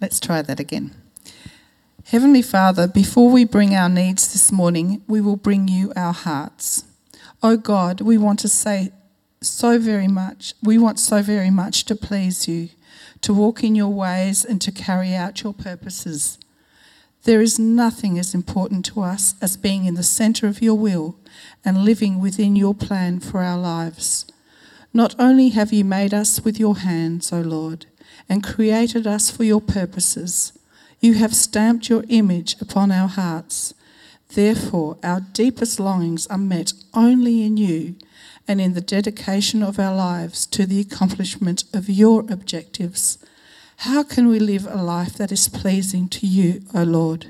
Let's try that again. Heavenly Father, before we bring our needs this morning, we will bring you our hearts. Oh God, we want to say so very much, we want so very much to please you, to walk in your ways and to carry out your purposes. There is nothing as important to us as being in the centre of your will and living within your plan for our lives. Not only have you made us with your hands, O Lord, and created us for your purposes, you have stamped your image upon our hearts. Therefore, our deepest longings are met only in you and in the dedication of our lives to the accomplishment of your objectives. How can we live a life that is pleasing to you, O Lord?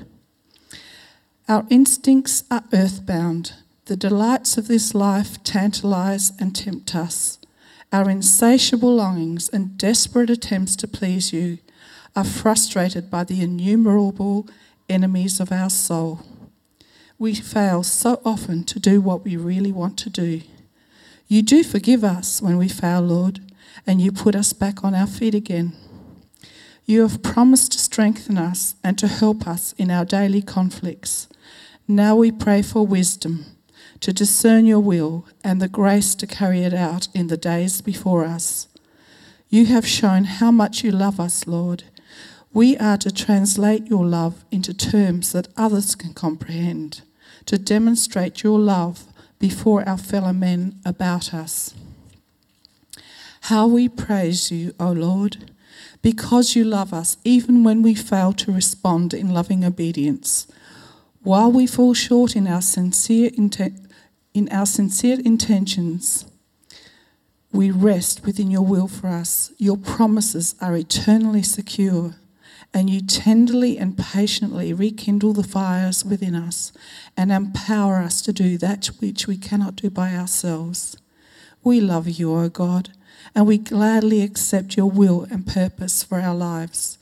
Our instincts are earthbound. The delights of this life tantalize and tempt us. Our insatiable longings and desperate attempts to please you are frustrated by the innumerable enemies of our soul. We fail so often to do what we really want to do. You do forgive us when we fail, Lord, and you put us back on our feet again. You have promised to strengthen us and to help us in our daily conflicts. Now we pray for wisdom to discern your will and the grace to carry it out in the days before us. You have shown how much you love us, Lord. We are to translate your love into terms that others can comprehend, to demonstrate your love before our fellow men about us. How we praise you, O Lord, because you love us even when we fail to respond in loving obedience. While we fall short in our sincere, inten- in our sincere intentions, we rest within your will for us. Your promises are eternally secure, and you tenderly and patiently rekindle the fires within us and empower us to do that which we cannot do by ourselves. We love you, O God, and we gladly accept your will and purpose for our lives.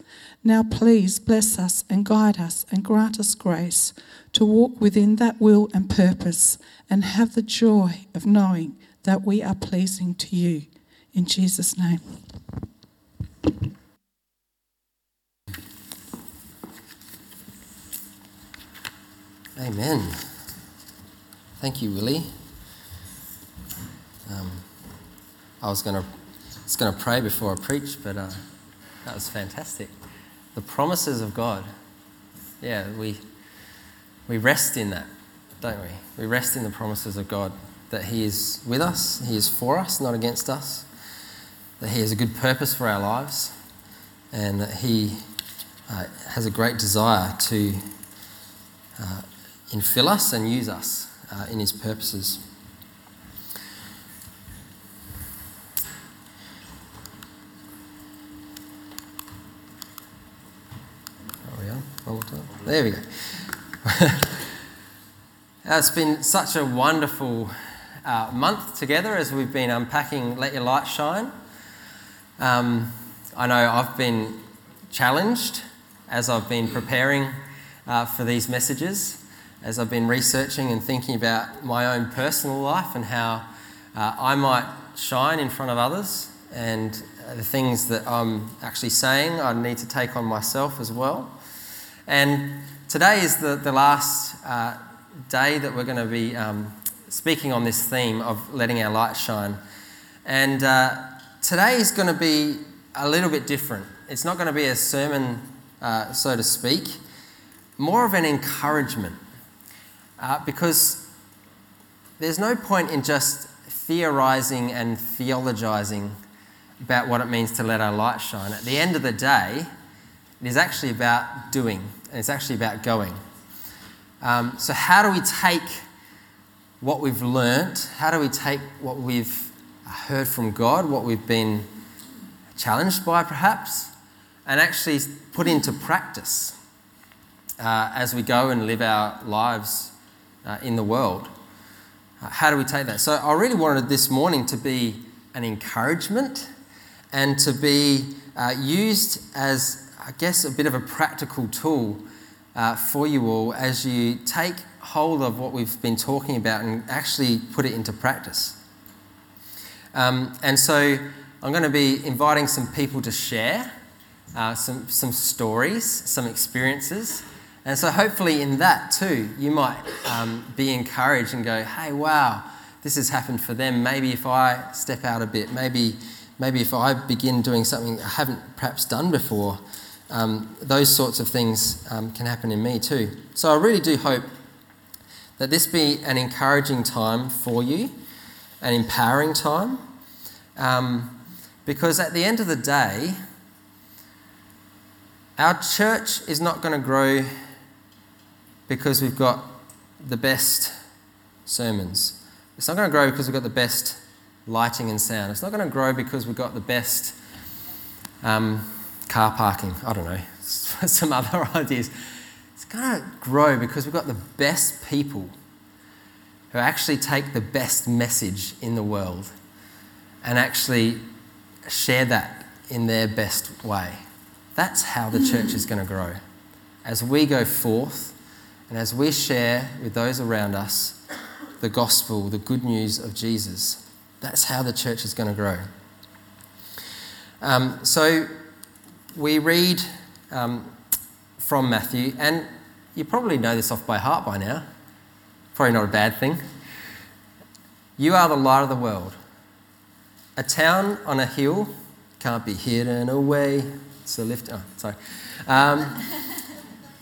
Now, please bless us and guide us and grant us grace to walk within that will and purpose and have the joy of knowing that we are pleasing to you. In Jesus' name. Amen. Thank you, Willie. Um, I was going to going to pray before I preach, but uh, that was fantastic. The promises of God. Yeah, we we rest in that, don't we? We rest in the promises of God that He is with us, He is for us, not against us, that He has a good purpose for our lives, and that He uh, has a great desire to uh, infill us and use us uh, in His purposes. There we go. it's been such a wonderful uh, month together as we've been unpacking Let Your Light Shine. Um, I know I've been challenged as I've been preparing uh, for these messages, as I've been researching and thinking about my own personal life and how uh, I might shine in front of others and the things that I'm actually saying I need to take on myself as well. And today is the, the last uh, day that we're going to be um, speaking on this theme of letting our light shine. And uh, today is going to be a little bit different. It's not going to be a sermon, uh, so to speak, more of an encouragement. Uh, because there's no point in just theorizing and theologizing about what it means to let our light shine. At the end of the day, it is actually about doing, and it's actually about going. Um, so, how do we take what we've learnt? How do we take what we've heard from God, what we've been challenged by perhaps, and actually put into practice uh, as we go and live our lives uh, in the world? Uh, how do we take that? So, I really wanted this morning to be an encouragement and to be uh, used as I guess, a bit of a practical tool uh, for you all as you take hold of what we've been talking about and actually put it into practice. Um, and so I'm going to be inviting some people to share uh, some, some stories, some experiences. And so, hopefully, in that too, you might um, be encouraged and go, hey, wow, this has happened for them. Maybe if I step out a bit, maybe, maybe if I begin doing something I haven't perhaps done before, um, those sorts of things um, can happen in me too. So, I really do hope that this be an encouraging time for you, an empowering time, um, because at the end of the day, our church is not going to grow because we've got the best sermons. It's not going to grow because we've got the best lighting and sound. It's not going to grow because we've got the best um, car parking. I don't know, some other ideas. It's going to grow because we've got the best people who actually take the best message in the world and actually share that in their best way. That's how the church is going to grow. As we go forth and as we share with those around us the gospel, the good news of Jesus, that's how the church is going to grow. Um, so we read um, from Matthew, and you probably know this off by heart by now. Probably not a bad thing. You are the light of the world. A town on a hill can't be hidden away. So lift. Oh, sorry. Um,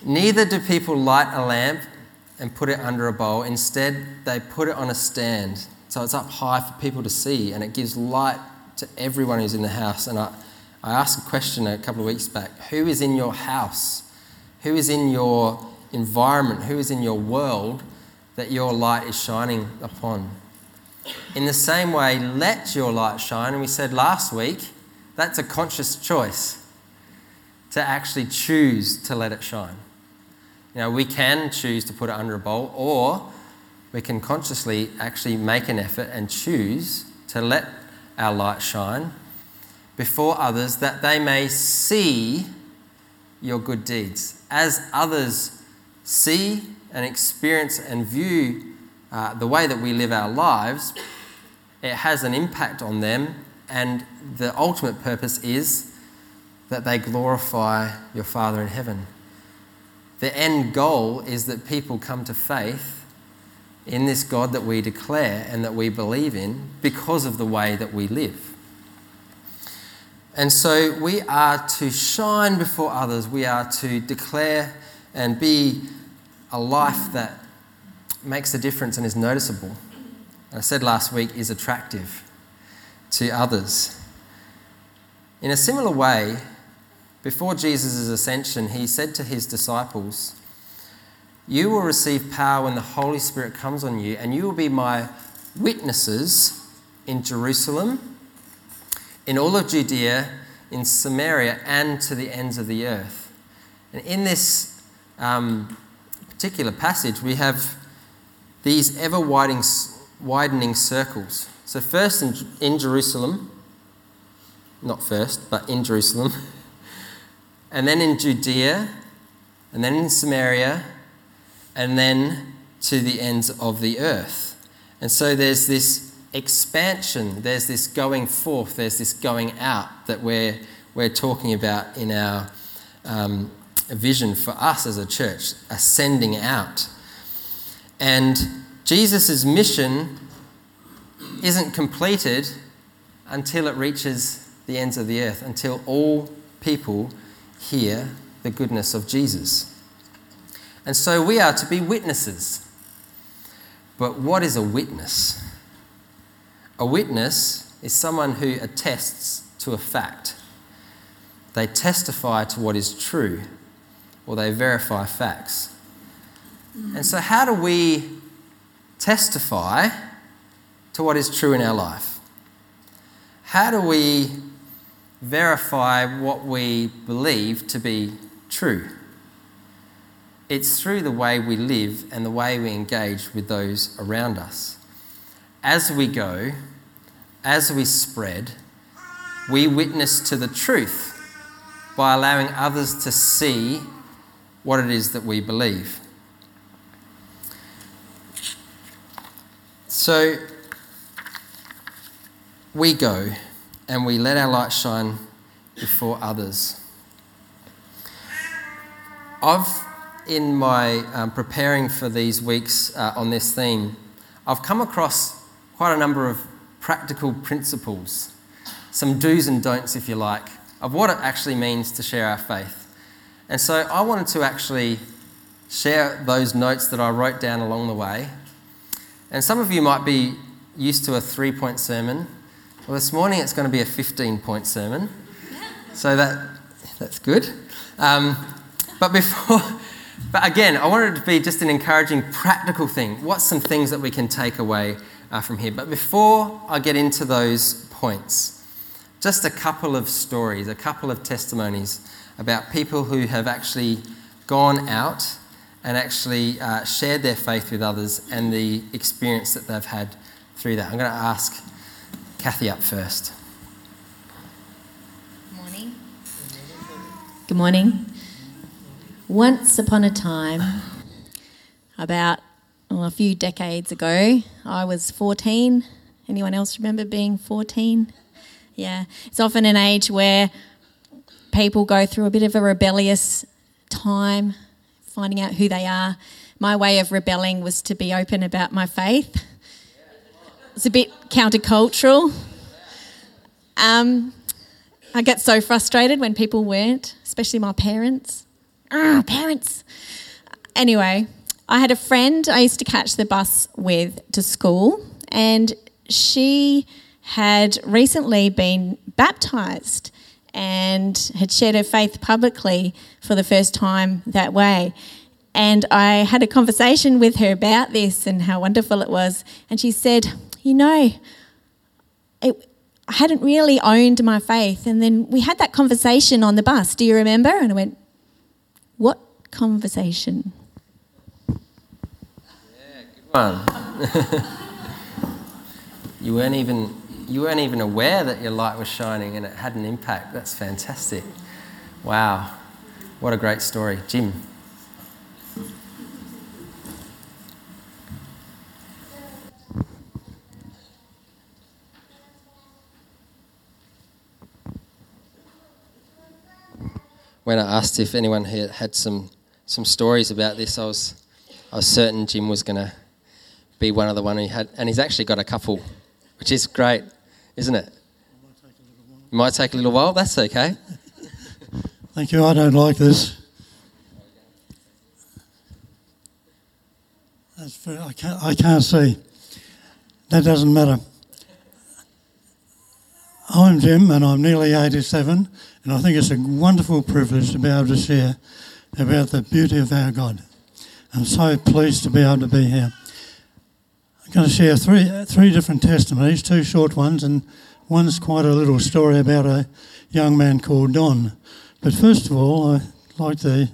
neither do people light a lamp and put it under a bowl. Instead, they put it on a stand. So it's up high for people to see, and it gives light to everyone who's in the house. And I, I asked a question a couple of weeks back Who is in your house? Who is in your environment? Who is in your world that your light is shining upon? In the same way, let your light shine. And we said last week, that's a conscious choice to actually choose to let it shine. You know, we can choose to put it under a bowl, or we can consciously actually make an effort and choose to let our light shine before others that they may see your good deeds. As others see and experience and view uh, the way that we live our lives, it has an impact on them, and the ultimate purpose is that they glorify your Father in heaven. The end goal is that people come to faith in this God that we declare and that we believe in because of the way that we live. And so we are to shine before others, we are to declare and be a life that makes a difference and is noticeable. I said last week, is attractive to others. In a similar way, before Jesus' ascension, he said to his disciples, You will receive power when the Holy Spirit comes on you, and you will be my witnesses in Jerusalem, in all of Judea, in Samaria, and to the ends of the earth. And in this um, particular passage, we have these ever widening circles. So, first in, in Jerusalem, not first, but in Jerusalem. and then in Judea, and then in Samaria, and then to the ends of the earth. And so there's this expansion, there's this going forth, there's this going out that we're, we're talking about in our um, vision for us as a church, ascending out. And Jesus' mission isn't completed until it reaches the ends of the earth, until all people hear the goodness of Jesus. And so we are to be witnesses. But what is a witness? A witness is someone who attests to a fact. They testify to what is true, or they verify facts. And so, how do we testify to what is true in our life? How do we verify what we believe to be true. It's through the way we live and the way we engage with those around us. As we go, as we spread, we witness to the truth by allowing others to see what it is that we believe. So we go and we let our light shine before others. I've, in my um, preparing for these weeks uh, on this theme, I've come across quite a number of practical principles, some do's and don'ts, if you like, of what it actually means to share our faith. And so I wanted to actually share those notes that I wrote down along the way. And some of you might be used to a three point sermon. Well, this morning it's going to be a 15 point sermon. So that, that's good. Um, but before, but again, I wanted to be just an encouraging, practical thing. What's some things that we can take away uh, from here? But before I get into those points, just a couple of stories, a couple of testimonies about people who have actually gone out and actually uh, shared their faith with others and the experience that they've had through that. I'm going to ask Kathy up first. Good morning. Good morning. Once upon a time, about well, a few decades ago, I was 14. Anyone else remember being 14? Yeah, it's often an age where people go through a bit of a rebellious time finding out who they are. My way of rebelling was to be open about my faith. It's a bit countercultural. Um, I get so frustrated when people weren't, especially my parents. Ah, parents. Anyway, I had a friend I used to catch the bus with to school, and she had recently been baptized and had shared her faith publicly for the first time that way. And I had a conversation with her about this and how wonderful it was. And she said, You know, it, I hadn't really owned my faith. And then we had that conversation on the bus. Do you remember? And I went, What conversation? One. you weren't even you weren't even aware that your light was shining and it had an impact. That's fantastic. Wow. What a great story. Jim. When I asked if anyone had some, some stories about this, I was, I was certain Jim was going to be one of the one who had, and he's actually got a couple which is great, isn't it? It might take a little while. That's okay. Thank you. I don't like this. That's very, I can't. I can't see. That doesn't matter. I'm Jim, and I'm nearly 87, and I think it's a wonderful privilege to be able to share about the beauty of our God. I'm so pleased to be able to be here going to share three, three different testimonies, two short ones, and one's quite a little story about a young man called Don. But first of all, I'd like to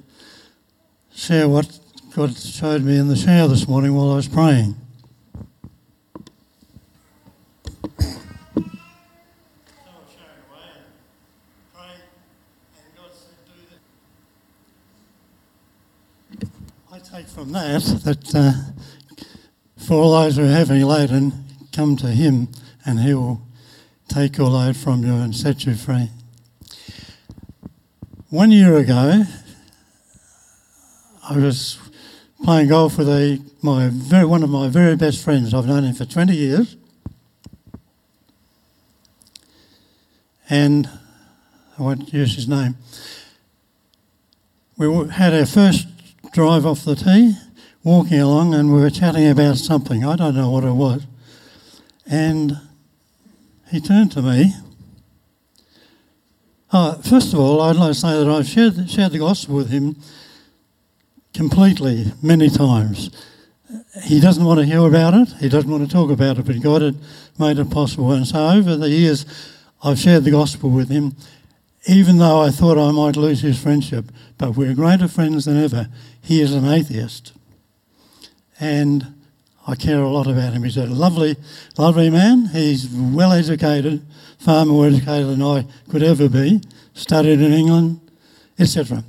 share what God showed me in the shower this morning while I was praying. I take from that that uh, for all those who are heavy laden, come to him and he will take your load from you and set you free. One year ago, I was playing golf with a, my very, one of my very best friends. I've known him for 20 years. And I won't use his name. We had our first drive off the tee walking along and we were chatting about something. I don't know what it was. And he turned to me. Uh, first of all, I'd like to say that I've shared, shared the gospel with him completely many times. He doesn't want to hear about it, he doesn't want to talk about it, but God had made it possible. And so over the years, I've shared the gospel with him, even though I thought I might lose his friendship. But we're greater friends than ever. He is an atheist and I care a lot about him. He's a lovely, lovely man. He's well educated, far more educated than I could ever be. Studied in England, etc.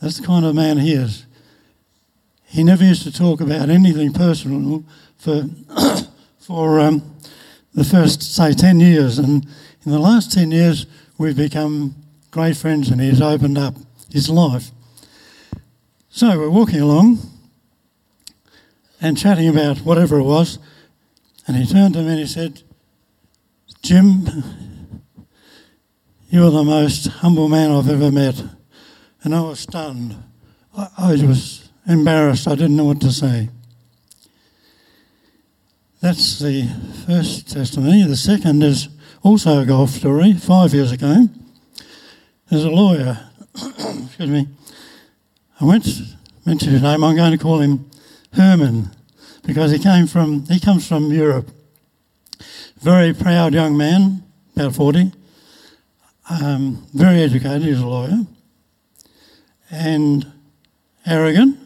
That's the kind of man he is. He never used to talk about anything personal for for um, the first say ten years, and in the last ten years we've become great friends, and he's opened up his life. So we're walking along and chatting about whatever it was, and he turned to me and he said, Jim, you're the most humble man I've ever met. And I was stunned. I, I was embarrassed. I didn't know what to say. That's the first testimony. The second is also a golf story, five years ago. There's a lawyer, excuse me. I went mention his name. I'm going to call him Herman because he came from he comes from Europe. Very proud young man, about forty. Um, very educated. He's a lawyer and arrogant,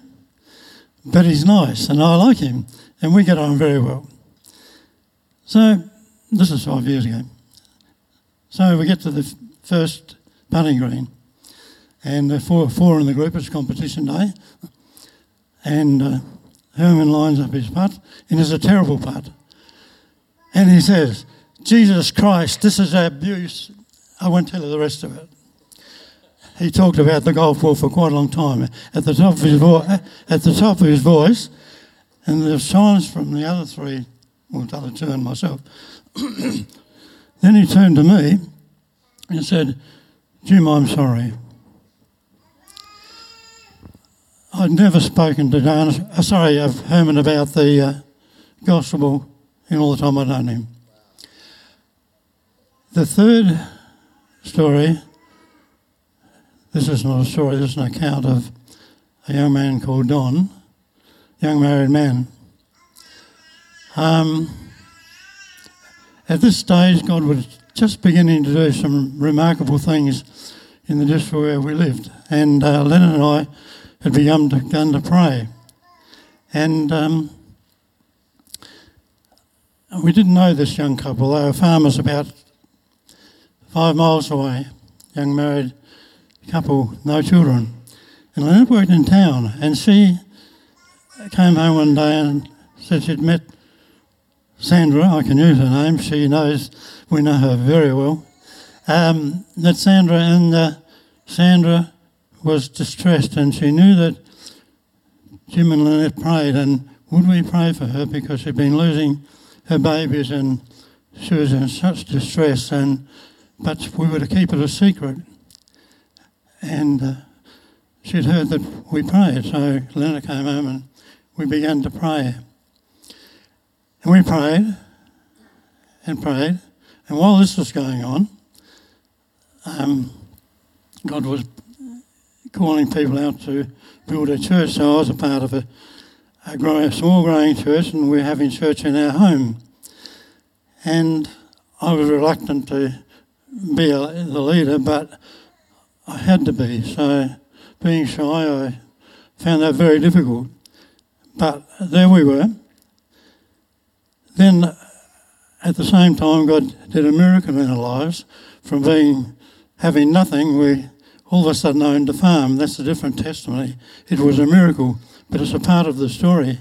but he's nice, and I like him, and we get on very well. So this is five years ago. So we get to the first putting green, and four, four in the group. It's competition day, and uh, Herman lines up his putt, and it's a terrible putt. And he says, "Jesus Christ, this is abuse." I won't tell you the rest of it. He talked about the golf ball for quite a long time. At the top of his vo- at the top of his voice, and the silence from the other three, well, the other two and myself. then he turned to me and said, Jim, I'm sorry. I'd never spoken to Dan, uh, sorry, of Herman about the uh, gospel in all the time I'd known him. The third story, this is not a story, this is an account of a young man called Don, young married man. Um, at this stage, God was just beginning to do some remarkable things in the district where we lived. And uh, Lynette and I had begun to, begun to pray. And um, we didn't know this young couple. They were farmers about five miles away, young married couple, no children. And Lynette worked in town, and she came home one day and said she'd met Sandra. I can use her name. She knows we know her very well. Um, that Sandra and uh, Sandra was distressed, and she knew that Jim and Lynette prayed, and would we pray for her because she'd been losing her babies and she was in such distress, and but we were to keep it a secret. And uh, she'd heard that we prayed, so Lena came home and we began to pray. And we prayed and prayed, and while this was going on, um, God was calling people out to build a church. So I was a part of a, a, growing, a small growing church, and we're having church in our home. And I was reluctant to be a, the leader, but I had to be. So, being shy, I found that very difficult. But there we were. Then, at the same time, God did a miracle in our lives. From being having nothing, we all of a sudden owned a farm. That's a different testimony. It was a miracle, but it's a part of the story.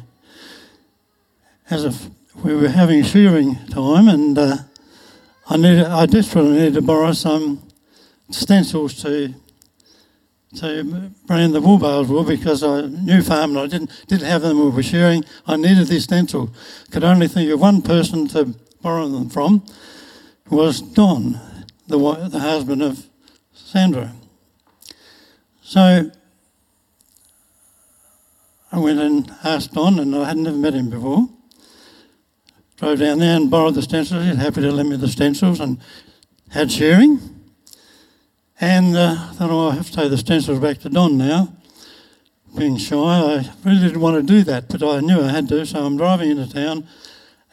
As if we were having shearing time, and uh, I needed, I desperately needed to borrow some stencils to to brand the wool bales wool because I knew farm and I didn't didn't have them we were shearing. I needed these stencils. Could only think of one person to borrow them from was Don, the the husband of Sandra. So I went and asked Don, and I had never met him before. Drove down there and borrowed the stencils. He's happy to lend me the stencils and had shearing. And uh, thought, oh, I have to take the stencils back to Don now. Being shy, I really didn't want to do that, but I knew I had to, so I'm driving into town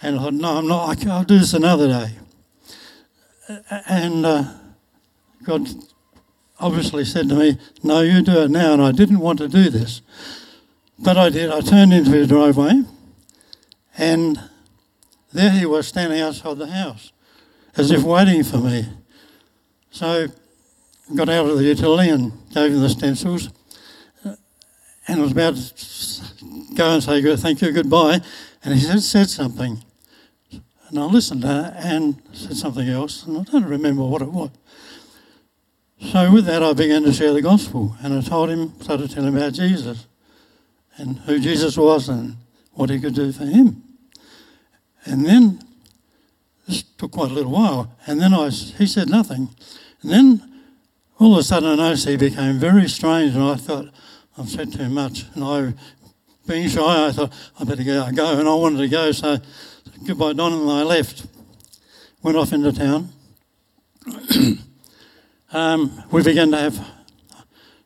and I thought, no, I'm not, I'll do this another day. And uh, God obviously said to me, no, you do it now, and I didn't want to do this. But I did. I turned into the driveway, and there he was standing outside the house, as if waiting for me. So I got out of the utility and gave him the stencils, uh, and was about to go and say thank you, goodbye, and he said, said something. And I listened and said something else, and I don't remember what it was. So with that, I began to share the gospel, and I told him, started telling him about Jesus. and who Jesus was and what he could do for him. And then this took quite a little while, and then I, he said nothing. And then all of a sudden I noticed he became very strange, and I thought, I've said too much. And I, being shy, I thought, I better go, go. And I wanted to go, so goodbye, Don, and I left. Went off into town. um, we began to have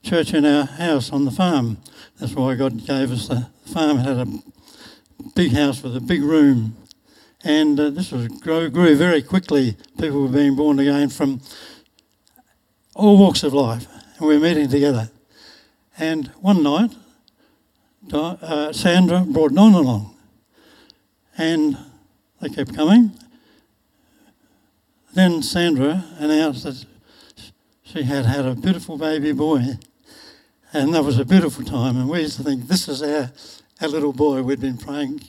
church in our house on the farm. That's why God gave us the farm. It had a big house with a big room. And uh, this was grew, grew very quickly. People were being born again from all walks of life. And we were meeting together. And one night, uh, Sandra brought Don along. And they kept coming. Then Sandra announced that she had had a beautiful baby boy. And that was a beautiful time. And we used to think, this is our, our little boy. We'd been praying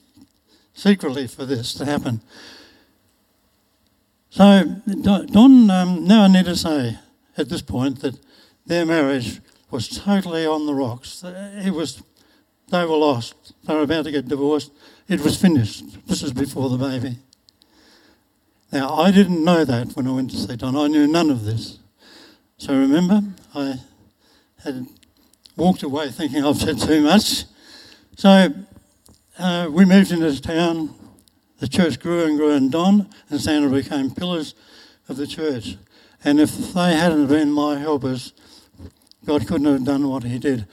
secretly for this to happen. So, Don, um, now I need to say at this point that their marriage was totally on the rocks. It was, they were lost. They were about to get divorced. It was finished. This is before the baby. Now, I didn't know that when I went to see Don. I knew none of this. So remember, I had walked away thinking I've said too much. So uh, we moved into the town. The church grew and grew, and Don and Sandra became pillars of the church. And if they hadn't been my helpers, God couldn't have done what He did.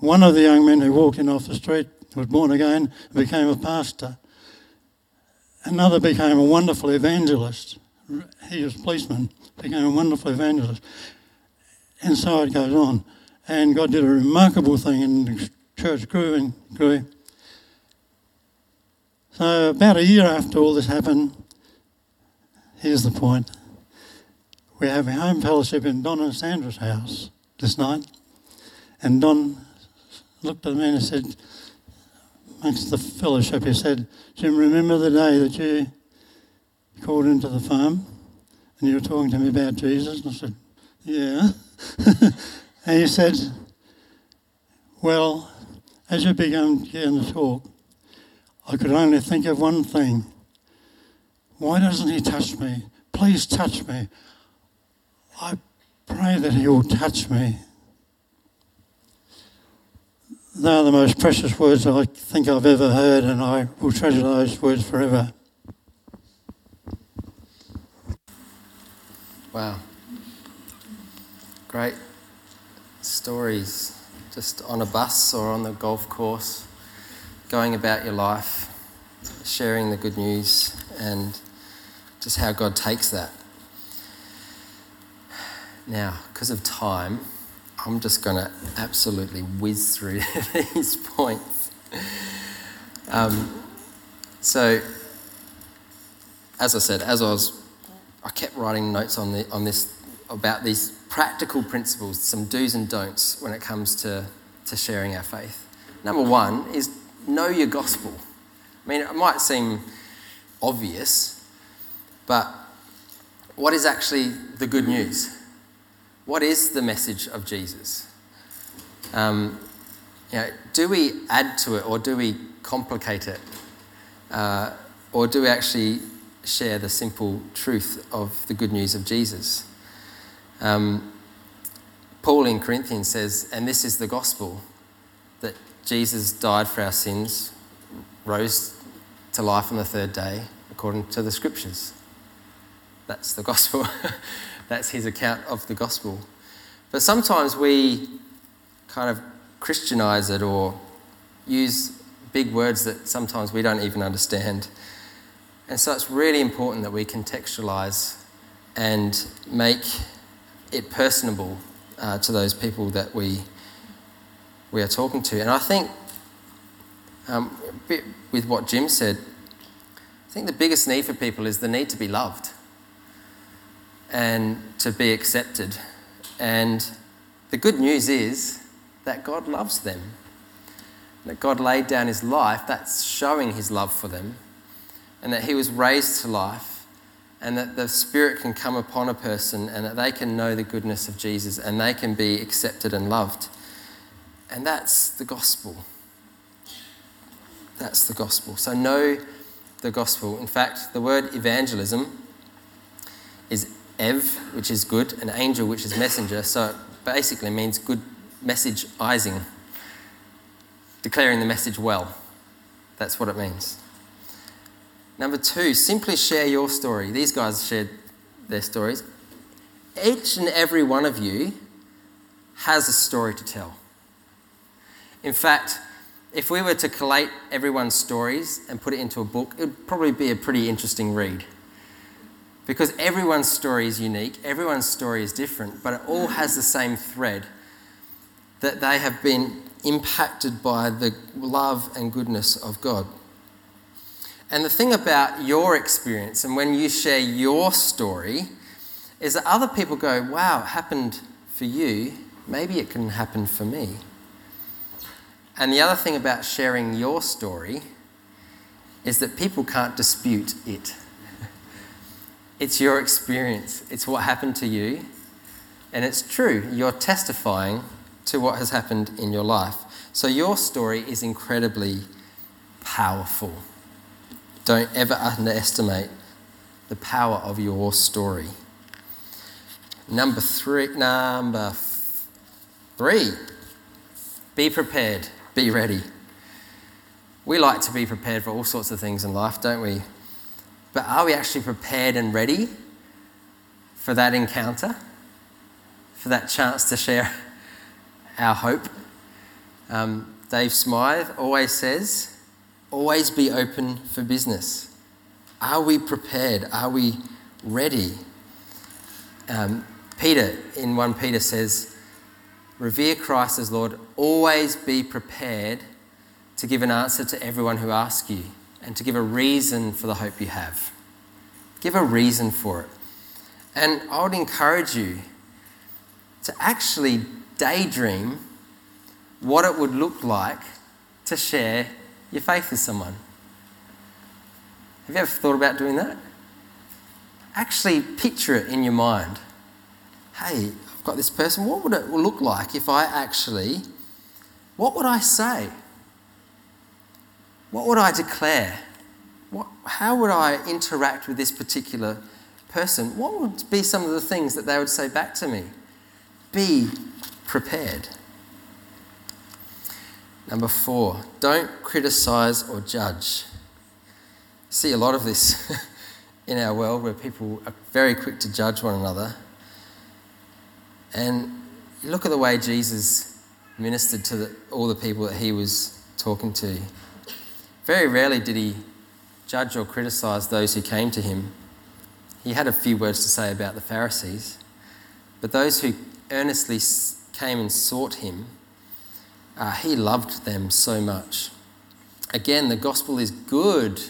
One of the young men who walked in off the street was born again and became a pastor. Another became a wonderful evangelist. He was a policeman, became a wonderful evangelist. And so it goes on. And God did a remarkable thing, and the church grew and grew. So, about a year after all this happened, here's the point. We're having home fellowship in Don and Sandra's house this night. And Don looked at me and said, amongst the fellowship, he said, Jim, remember the day that you called into the farm and you were talking to me about Jesus? And I said, Yeah. and he said, Well, as you began to talk, I could only think of one thing. Why doesn't he touch me? Please touch me. I pray that he will touch me. They are the most precious words I think I've ever heard, and I will treasure those words forever. Wow. Great stories just on a bus or on the golf course, going about your life, sharing the good news, and just how God takes that. Now, because of time, I'm just going to absolutely whiz through these points. Um, so, as I said, as I was, I kept writing notes on, the, on this about these practical principles, some do's and don'ts when it comes to, to sharing our faith. Number one is know your gospel. I mean, it might seem obvious, but what is actually the good news? What is the message of Jesus? Um, you know, do we add to it or do we complicate it? Uh, or do we actually share the simple truth of the good news of Jesus? Um, Paul in Corinthians says, and this is the gospel, that Jesus died for our sins, rose to life on the third day, according to the scriptures. That's the gospel. That's his account of the gospel. But sometimes we kind of Christianize it or use big words that sometimes we don't even understand. And so it's really important that we contextualize and make it personable uh, to those people that we, we are talking to. And I think, um, with what Jim said, I think the biggest need for people is the need to be loved and to be accepted. And the good news is that God loves them. That God laid down his life, that's showing his love for them. And that he was raised to life. And that the Spirit can come upon a person and that they can know the goodness of Jesus and they can be accepted and loved. And that's the gospel. That's the gospel. So know the gospel. In fact, the word evangelism is ev, which is good, and angel, which is messenger. So it basically means good messageizing, declaring the message well. That's what it means. Number two, simply share your story. These guys shared their stories. Each and every one of you has a story to tell. In fact, if we were to collate everyone's stories and put it into a book, it would probably be a pretty interesting read. Because everyone's story is unique, everyone's story is different, but it all has the same thread that they have been impacted by the love and goodness of God. And the thing about your experience and when you share your story is that other people go, wow, it happened for you. Maybe it can happen for me. And the other thing about sharing your story is that people can't dispute it. It's your experience, it's what happened to you, and it's true. You're testifying to what has happened in your life. So your story is incredibly powerful. Don't ever underestimate the power of your story. Number three, number three, be prepared, be ready. We like to be prepared for all sorts of things in life, don't we? But are we actually prepared and ready for that encounter? For that chance to share our hope? Um, Dave Smythe always says, always be open for business. Are we prepared? Are we ready? Um, Peter, in 1 Peter, says, Revere Christ as Lord, always be prepared to give an answer to everyone who asks you and to give a reason for the hope you have. Give a reason for it. And I would encourage you to actually daydream what it would look like to share your faith with someone. Have you ever thought about doing that? Actually, picture it in your mind. Hey, I've got this person. What would it look like if I actually, what would I say? What would I declare? What, how would I interact with this particular person? What would be some of the things that they would say back to me? Be prepared. Number four, don't criticize or judge. See a lot of this in our world where people are very quick to judge one another. And look at the way Jesus ministered to the, all the people that he was talking to. Very rarely did he judge or criticize those who came to him. He had a few words to say about the Pharisees, but those who earnestly came and sought him, uh, he loved them so much. Again, the gospel is good.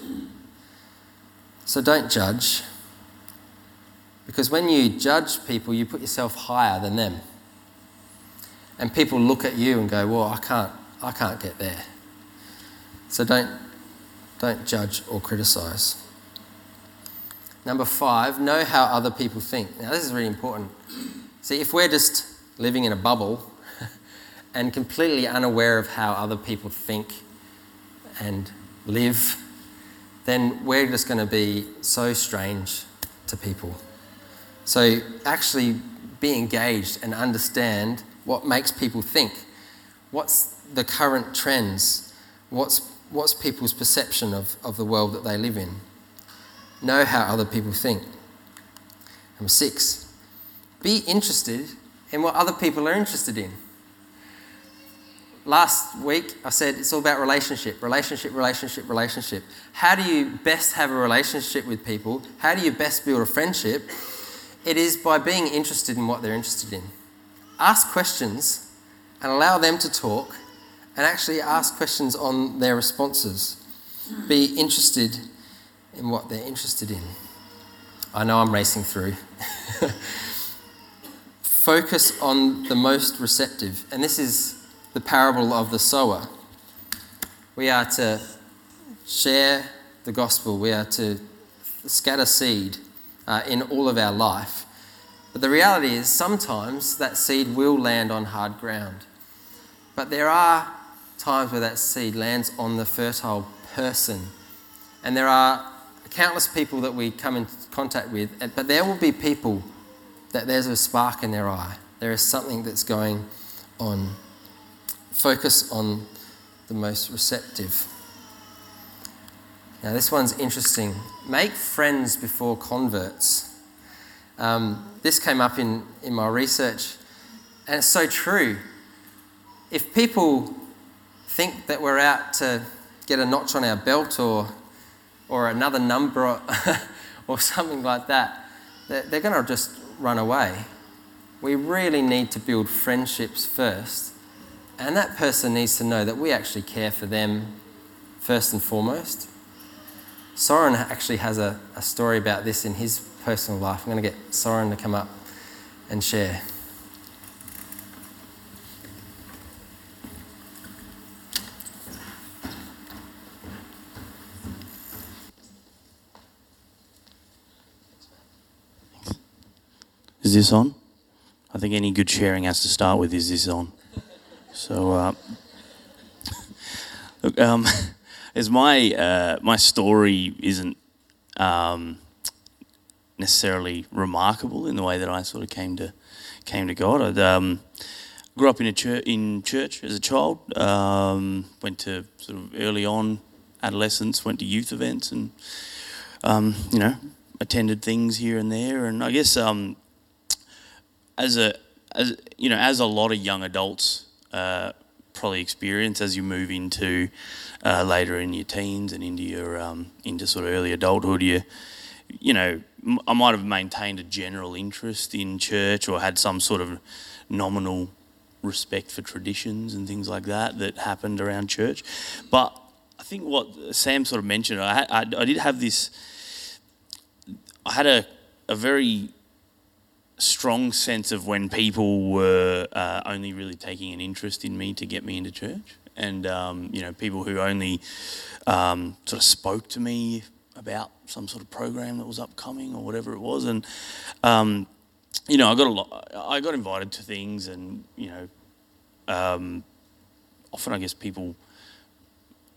So don't judge. Because when you judge people, you put yourself higher than them. And people look at you and go, Well, I can't, I can't get there. So don't don't judge or criticize. Number five, know how other people think. Now, this is really important. See, if we're just living in a bubble and completely unaware of how other people think and live, then we're just going to be so strange to people. So, actually be engaged and understand what makes people think. What's the current trends? What's what's people's perception of, of the world that they live in? Know how other people think. Number six, be interested in what other people are interested in. Last week, I said it's all about relationship, relationship, relationship, relationship. How do you best have a relationship with people? How do you best build a friendship? It is by being interested in what they're interested in. Ask questions and allow them to talk and actually ask questions on their responses. Be interested in what they're interested in. I know I'm racing through. Focus on the most receptive. And this is the parable of the sower. We are to share the gospel, we are to scatter seed uh, in all of our life. But the reality is, sometimes that seed will land on hard ground. But there are times where that seed lands on the fertile person. And there are countless people that we come in contact with, but there will be people that there's a spark in their eye. There is something that's going on. Focus on the most receptive. Now, this one's interesting. Make friends before converts. Um, this came up in, in my research, and it's so true. If people think that we're out to get a notch on our belt or, or another number or, or something like that, they're, they're going to just run away. We really need to build friendships first. And that person needs to know that we actually care for them first and foremost. Soren actually has a, a story about this in his personal life. I'm going to get Soren to come up and share. Is this on? I think any good sharing has to start with is this on? So, uh, look, um, as my uh, my story isn't um, necessarily remarkable in the way that I sort of came to came to God. I um, grew up in a church in church as a child. Um, went to sort of early on adolescence. Went to youth events and um, you know attended things here and there. And I guess um, as a as you know, as a lot of young adults uh, probably experience as you move into uh, later in your teens and into your um, into sort of early adulthood, you you know, I might have maintained a general interest in church or had some sort of nominal respect for traditions and things like that that happened around church, but I think what Sam sort of mentioned, I, I, I did have this. I had a, a very strong sense of when people were uh, only really taking an interest in me to get me into church, and um, you know, people who only um, sort of spoke to me about some sort of program that was upcoming or whatever it was, and um, you know, I got a lot. I got invited to things, and you know, um, often I guess people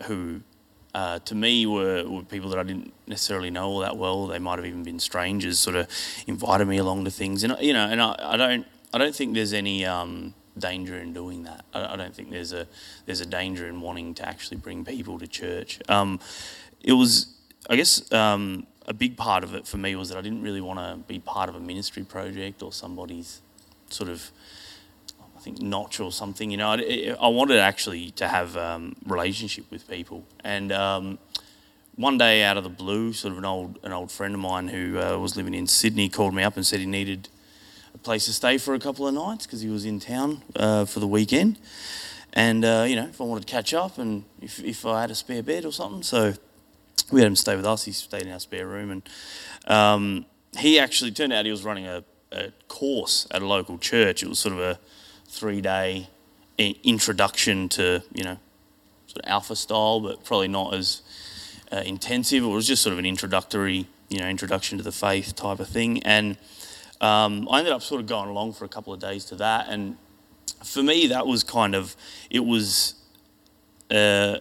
who uh, to me were, were people that I didn't necessarily know all that well. They might have even been strangers, sort of invited me along to things, and you know, and I, I don't, I don't think there's any um, danger in doing that. I, I, don't think there's a there's a danger in wanting to actually bring people to church. Um, it was, I guess, um, a big part of it for me was that I didn't really want to be part of a ministry project or somebody's sort of I think notch or something. You know, I, I wanted actually to have um, relationship with people. And um, one day, out of the blue, sort of an old an old friend of mine who uh, was living in Sydney called me up and said he needed a place to stay for a couple of nights because he was in town uh, for the weekend. And uh, you know, if I wanted to catch up and if if I had a spare bed or something, so we had him stay with us. He stayed in our spare room, and um, he actually turned out he was running a, a course at a local church. It was sort of a three day introduction to, you know, sort of alpha style, but probably not as uh, intensive. It was just sort of an introductory, you know, introduction to the faith type of thing. And um, I ended up sort of going along for a couple of days to that. And for me, that was kind of, it was uh,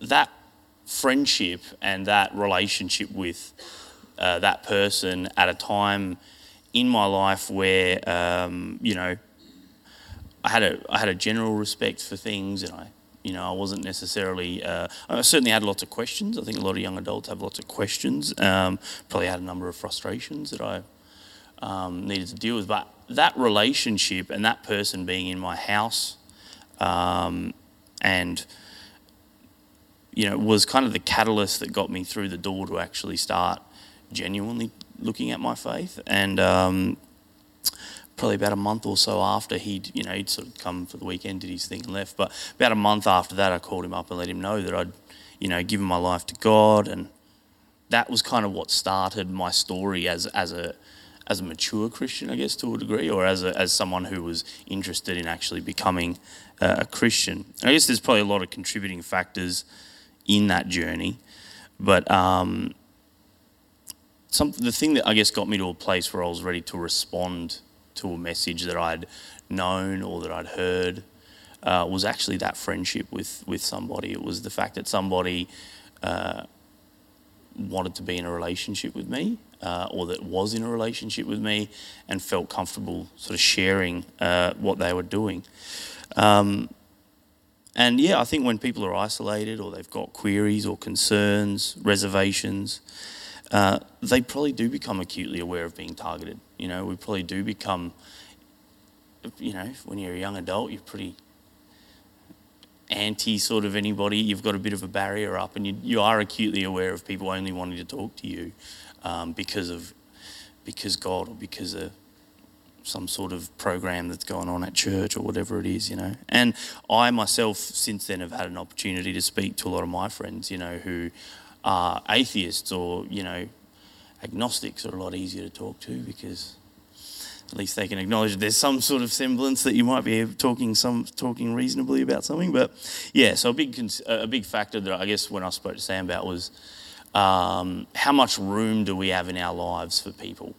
that friendship and that relationship with uh, that person at a time in my life where, um, you know, I had a I had a general respect for things, and I you know I wasn't necessarily uh, I certainly had lots of questions. I think a lot of young adults have lots of questions. Um, probably had a number of frustrations that I um, needed to deal with, but that relationship and that person being in my house, um, and you know was kind of the catalyst that got me through the door to actually start genuinely looking at my faith and um, probably about a month or so after he'd, you know, he'd sort of come for the weekend, did his thing and left. But about a month after that, I called him up and let him know that I'd, you know, given my life to God, and that was kind of what started my story as as a as a mature Christian, I guess, to a degree, or as a, as someone who was interested in actually becoming uh, a Christian. And I guess there's probably a lot of contributing factors in that journey, but um, some the thing that I guess got me to a place where I was ready to respond to a message that I'd known or that I'd heard uh, was actually that friendship with with somebody. It was the fact that somebody uh, wanted to be in a relationship with me, uh, or that was in a relationship with me, and felt comfortable sort of sharing uh, what they were doing. Um, and yeah, I think when people are isolated or they've got queries or concerns, reservations, uh, they probably do become acutely aware of being targeted. You know, we probably do become, you know, when you're a young adult, you're pretty anti sort of anybody. You've got a bit of a barrier up, and you, you are acutely aware of people only wanting to talk to you um, because of because God or because of some sort of program that's going on at church or whatever it is, you know. And I myself, since then, have had an opportunity to speak to a lot of my friends, you know, who atheists or, you know, agnostics are a lot easier to talk to because at least they can acknowledge there's some sort of semblance that you might be talking some talking reasonably about something. But yeah, so a big a big factor that I guess when I spoke to Sam about was um, how much room do we have in our lives for people?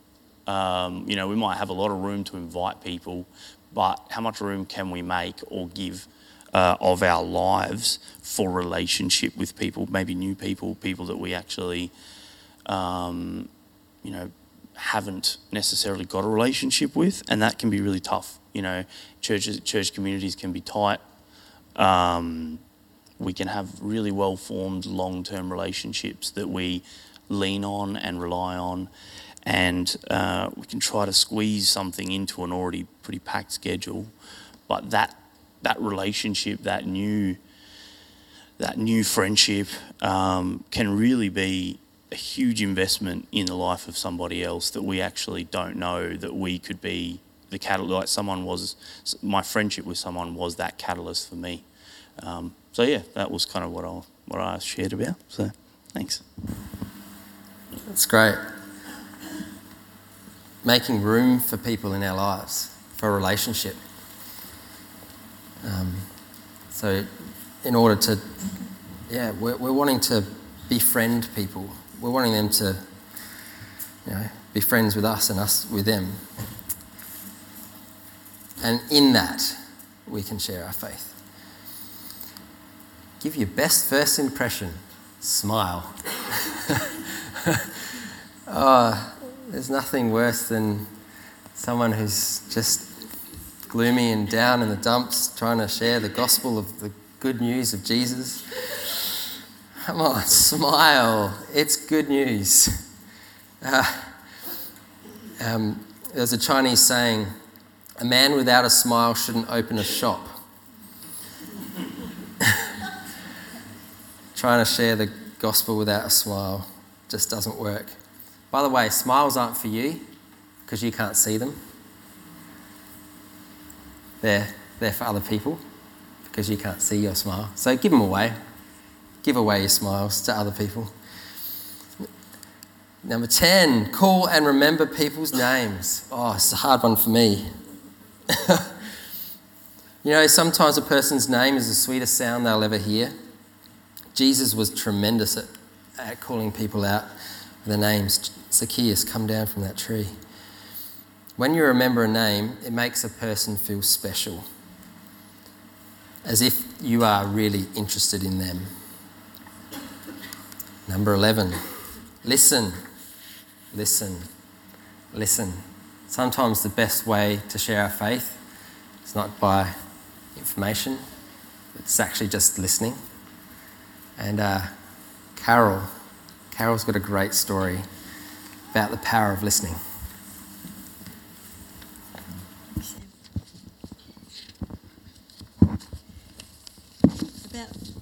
Um, you know, we might have a lot of room to invite people, but how much room can we make or give uh, of our lives for relationship with people, maybe new people, people that we actually, um, you know, haven't necessarily got a relationship with, and that can be really tough. You know, churches, church communities can be tight. Um, we can have really well formed long term relationships that we lean on and rely on and uh, we can try to squeeze something into an already pretty packed schedule. But that that relationship, that new that new friendship, um, can really be a huge investment in the life of somebody else that we actually don't know that we could be the catalyst. Like someone was, my friendship with someone was that catalyst for me. Um, so yeah, that was kind of what I what I shared about. So thanks. That's great making room for people in our lives, for a relationship. Um, so, in order to, yeah, we're, we're wanting to befriend people. We're wanting them to, you know, be friends with us and us with them. And in that, we can share our faith. Give your best first impression. Smile. oh, there's nothing worse than someone who's just gloomy and down in the dumps trying to share the gospel of the good news of Jesus. Come on, smile. It's good news. Uh, um, there's a Chinese saying a man without a smile shouldn't open a shop. Trying to share the gospel without a smile just doesn't work. By the way, smiles aren't for you because you can't see them. They're, they're for other people because you can't see your smile. So give them away. Give away your smiles to other people. Number 10, call and remember people's names. Oh, it's a hard one for me. you know, sometimes a person's name is the sweetest sound they'll ever hear. Jesus was tremendous at, at calling people out the names. Zacchaeus, come down from that tree. When you remember a name, it makes a person feel special, as if you are really interested in them. Number 11, listen, listen, listen. Sometimes the best way to share our faith is not by information, it's actually just listening. And uh, Carol, Carol's got a great story about the power of listening.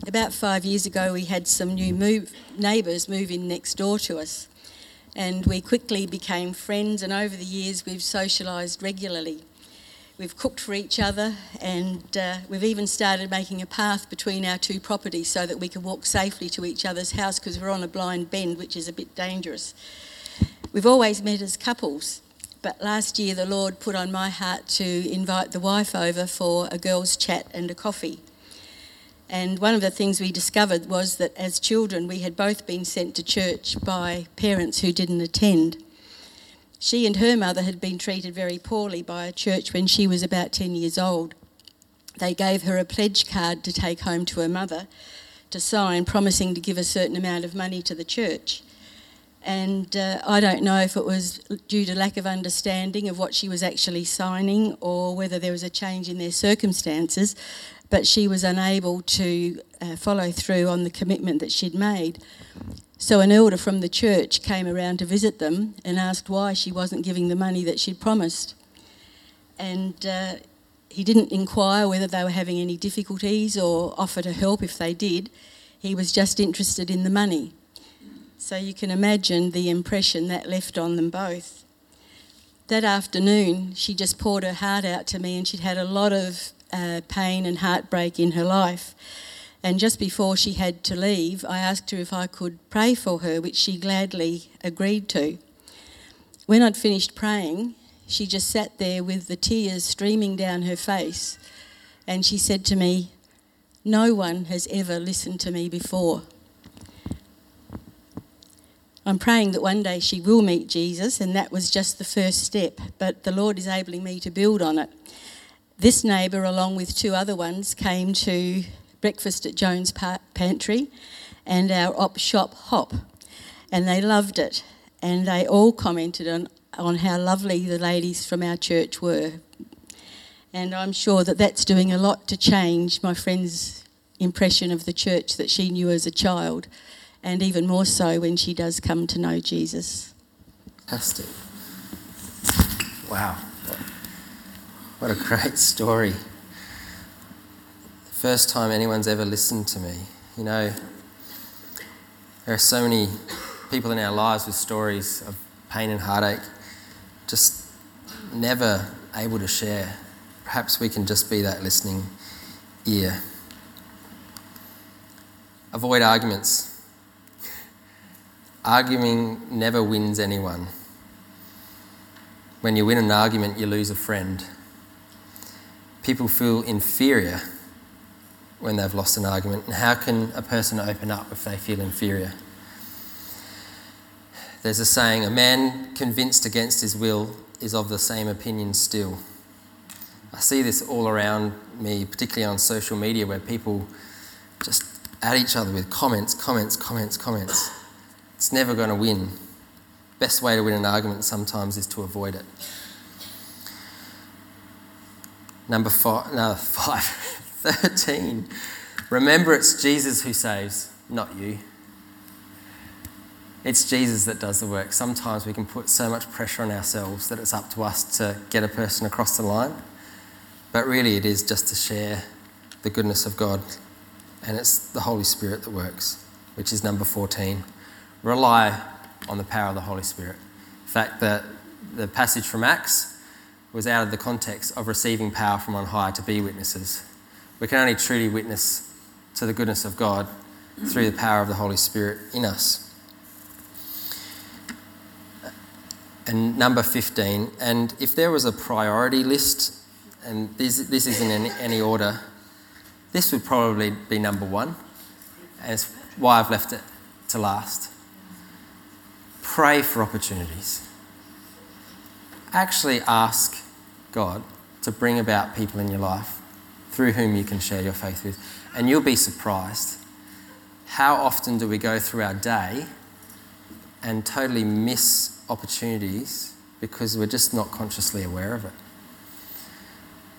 About, five years ago, we had some new move, neighbours move in next door to us, and we quickly became friends. And over the years, we've socialised regularly. We've cooked for each other, and uh, we've even started making a path between our two properties so that we can walk safely to each other's house because we're on a blind bend, which is a bit dangerous. We've always met as couples, but last year the Lord put on my heart to invite the wife over for a girls' chat and a coffee. And one of the things we discovered was that as children, we had both been sent to church by parents who didn't attend. She and her mother had been treated very poorly by a church when she was about 10 years old. they gave her a pledge card to take home to her mother to sign, promising to give a certain amount of money to the church. And uh, I don't know if it was due to lack of understanding of what she was actually signing or whether there was a change in their circumstances, but she was unable to uh, follow through on the commitment that she'd made. So an elder from the church came around to visit them and asked why she wasn't giving the money that she'd promised. And uh, he didn't inquire whether they were having any difficulties or offer to help if they did. He was just interested in the money. So you can imagine the impression that left on them both. That afternoon, she just poured her heart out to me, and she'd had a lot of uh, pain and heartbreak in her life. And just before she had to leave, I asked her if I could pray for her, which she gladly agreed to. When I'd finished praying, she just sat there with the tears streaming down her face, and she said to me, No one has ever listened to me before. I'm praying that one day she will meet Jesus, and that was just the first step, but the Lord is enabling me to build on it. This neighbour, along with two other ones, came to breakfast at Jones Pantry and our op shop hop, and they loved it. And they all commented on, on how lovely the ladies from our church were. And I'm sure that that's doing a lot to change my friend's impression of the church that she knew as a child, and even more so when she does come to know Jesus. Fantastic. Wow. What a great story. First time anyone's ever listened to me. You know, there are so many people in our lives with stories of pain and heartache, just never able to share. Perhaps we can just be that listening ear. Avoid arguments. Arguing never wins anyone. When you win an argument, you lose a friend people feel inferior when they've lost an argument. And how can a person open up if they feel inferior? There's a saying a man convinced against his will is of the same opinion still. I see this all around me, particularly on social media, where people just at each other with comments, comments, comments, comments. It's never going to win. Best way to win an argument sometimes is to avoid it. Number five, no, five, 13. Remember, it's Jesus who saves, not you. It's Jesus that does the work. Sometimes we can put so much pressure on ourselves that it's up to us to get a person across the line. But really, it is just to share the goodness of God. And it's the Holy Spirit that works, which is number 14. Rely on the power of the Holy Spirit. In fact, the, the passage from Acts was out of the context of receiving power from on high to be witnesses. We can only truly witness to the goodness of God through the power of the Holy Spirit in us. And number 15, and if there was a priority list, and this, this isn't in any order, this would probably be number one, and it's why I've left it to last. Pray for opportunities. Actually ask God to bring about people in your life through whom you can share your faith with. And you'll be surprised how often do we go through our day and totally miss opportunities because we're just not consciously aware of it.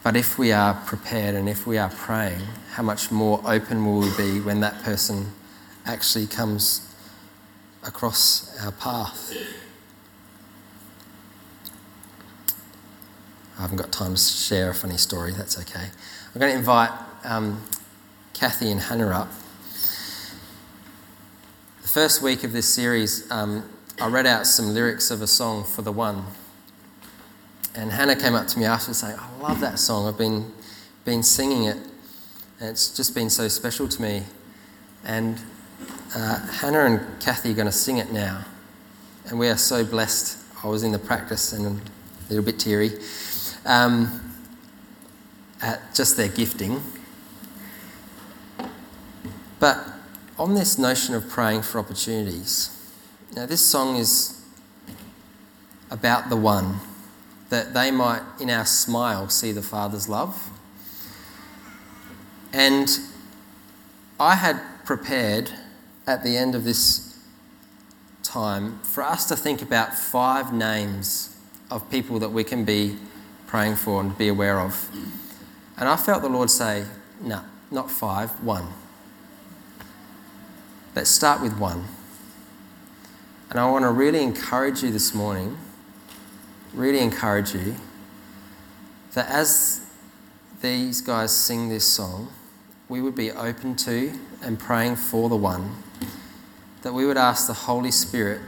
But if we are prepared and if we are praying, how much more open will we be when that person actually comes across our path? I haven't got time to share a funny story, that's okay. I'm going to invite um, Kathy and Hannah up. The first week of this series, um, I read out some lyrics of a song for the one. And Hannah came up to me after saying, I love that song. I've been, been singing it, and it's just been so special to me. And uh, Hannah and Kathy are going to sing it now. And we are so blessed. I was in the practice and a little bit teary um, at just their gifting. But on this notion of praying for opportunities, now this song is about the one that they might, in our smile, see the Father's love. And I had prepared at the end of this time for us to think about five names of people that we can be praying for and be aware of. And I felt the Lord say, no, not five, one. Let's start with one. And I want to really encourage you this morning, really encourage you, that as these guys sing this song, we would be open to and praying for the one, that we would ask the Holy Spirit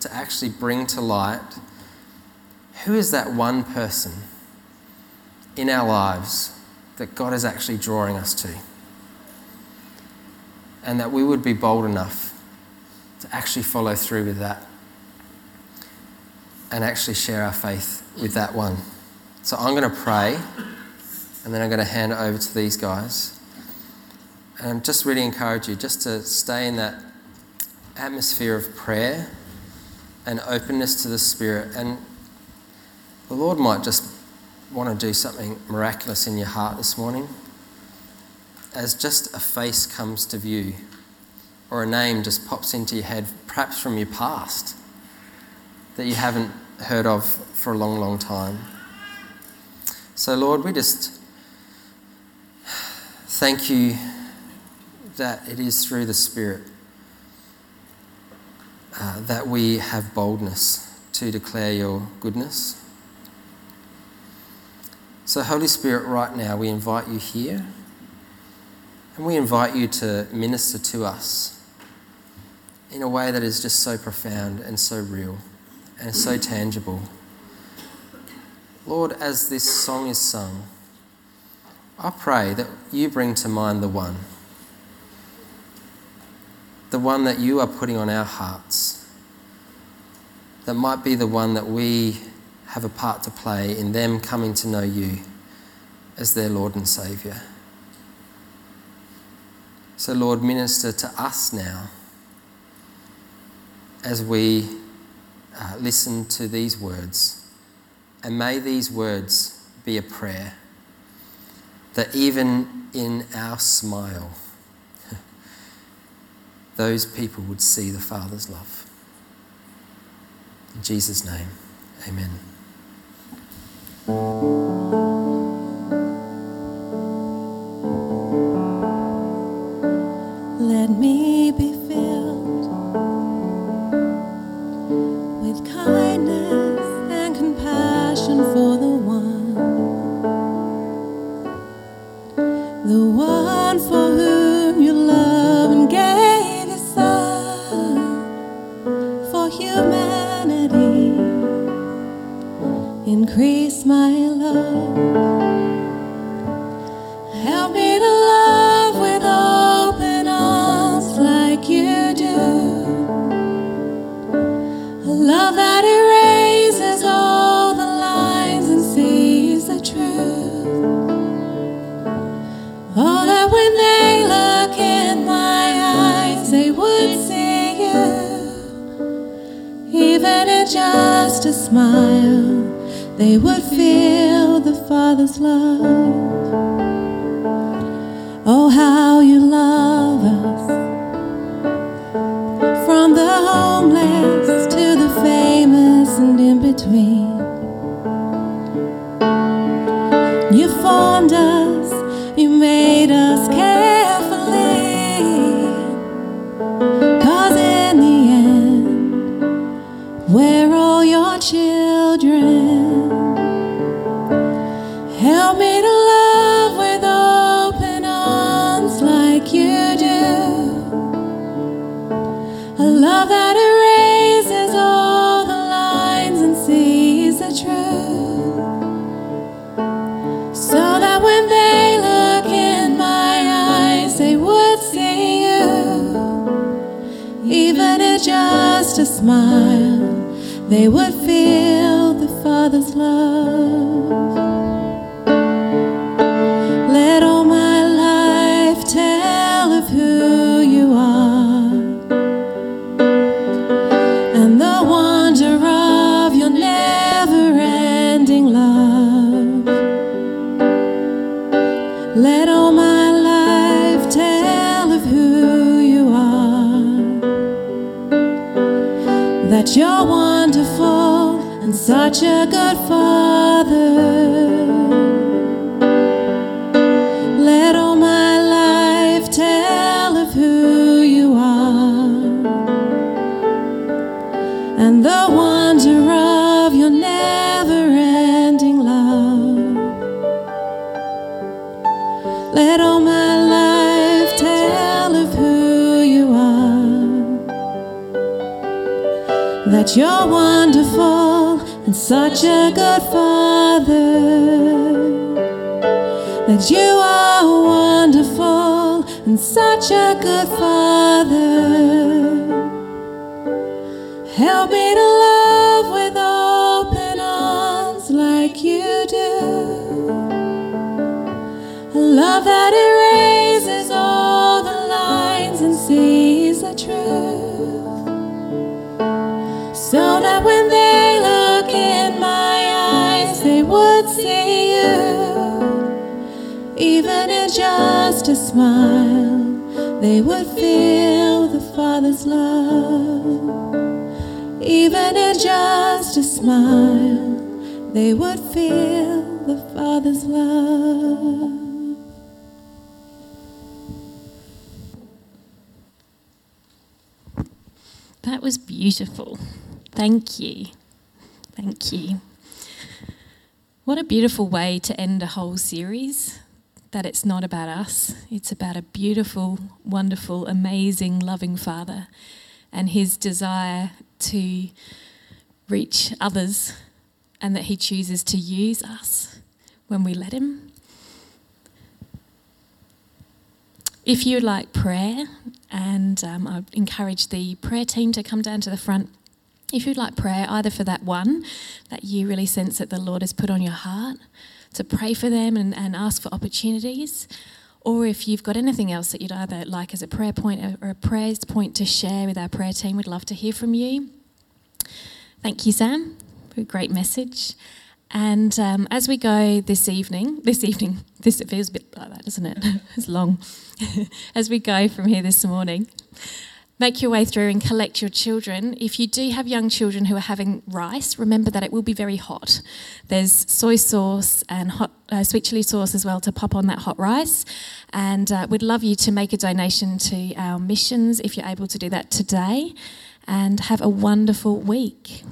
to actually bring to light who is that one person in our lives that God is actually drawing us to. And that we would be bold enough to actually follow through with that and actually share our faith with that one. So I'm going to pray and then I'm going to hand it over to these guys. And I just really encourage you just to stay in that atmosphere of prayer and openness to the Spirit. And the Lord might just want to do something miraculous in your heart this morning as just a face comes to view or a name just pops into your head, perhaps from your past that you haven't heard of for a long, long time. So, Lord, we just thank you that it is through the Spirit uh, that we have boldness to declare your goodness. So, Holy Spirit, right now we invite you here and we invite you to minister to us in a way that is just so profound and so real and so tangible. Lord, as this song is sung, I pray that you bring to mind the one, the one that you are putting on our hearts, that might be the one that we have a part to play in them coming to know you as their Lord and Saviour. So, Lord, minister to us now as we uh, listen to these words. And may these words be a prayer that even in our smile, those people would see the Father's love. In Jesus' name, amen. Let me Even in just a smile, they would feel the Father's love. Such a good father. Let all my life tell of who you are and the wonder of your never ending love. Let all my life tell of who you are. That you're wonderful such a good father. That you are wonderful and such a good father. Help me to love with open arms like you do. A love that erases all the lines and sees the truth. Even in just a smile, they would feel the Father's love. Even in just a smile, they would feel the Father's love. That was beautiful. Thank you. Thank you. What a beautiful way to end a whole series. That it's not about us, it's about a beautiful, wonderful, amazing, loving Father and his desire to reach others and that he chooses to use us when we let him. If you'd like prayer, and um, I encourage the prayer team to come down to the front. If you'd like prayer, either for that one that you really sense that the Lord has put on your heart, to pray for them and, and ask for opportunities, or if you've got anything else that you'd either like as a prayer point or a prayers point to share with our prayer team, we'd love to hear from you. Thank you, Sam, for a great message. And um, as we go this evening, this evening, this it feels a bit like that, doesn't it? it's long. as we go from here this morning, make your way through and collect your children. If you do have young children who are having rice, remember that it will be very hot. There's soy sauce and hot uh, sweet chili sauce as well to pop on that hot rice. And uh, we'd love you to make a donation to our missions if you're able to do that today. And have a wonderful week.